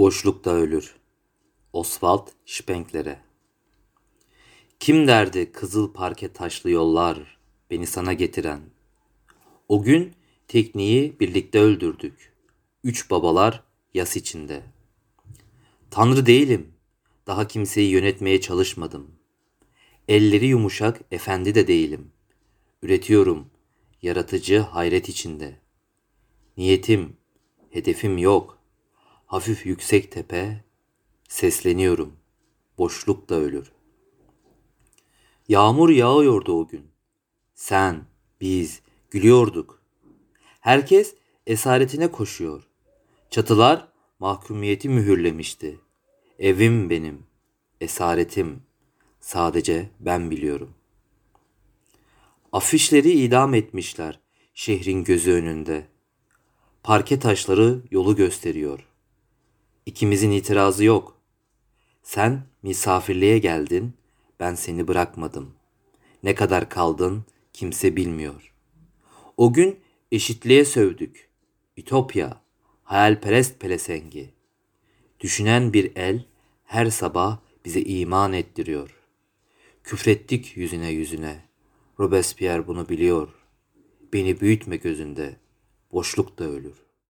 Boşlukta ölür. Oswald Spengler'e. Kim derdi kızıl parke taşlı yollar beni sana getiren? O gün tekniği birlikte öldürdük. Üç babalar yas içinde. Tanrı değilim. Daha kimseyi yönetmeye çalışmadım. Elleri yumuşak efendi de değilim. Üretiyorum yaratıcı hayret içinde. Niyetim, hedefim yok. Hafif yüksek tepe, sesleniyorum. Boşluk da ölür. Yağmur yağıyordu o gün. Sen, biz gülüyorduk. Herkes esaretine koşuyor. Çatılar mahkumiyeti mühürlemişti. Evim benim, esaretim. Sadece ben biliyorum. Afişleri idam etmişler şehrin gözü önünde. Parke taşları yolu gösteriyor. İkimizin itirazı yok. Sen misafirliğe geldin, ben seni bırakmadım. Ne kadar kaldın kimse bilmiyor. O gün eşitliğe sövdük. Ütopya, hayalperest pelesengi. Düşünen bir el her sabah bize iman ettiriyor. Küfrettik yüzüne yüzüne. Robespierre bunu biliyor. Beni büyütme gözünde. Boşluk da ölür.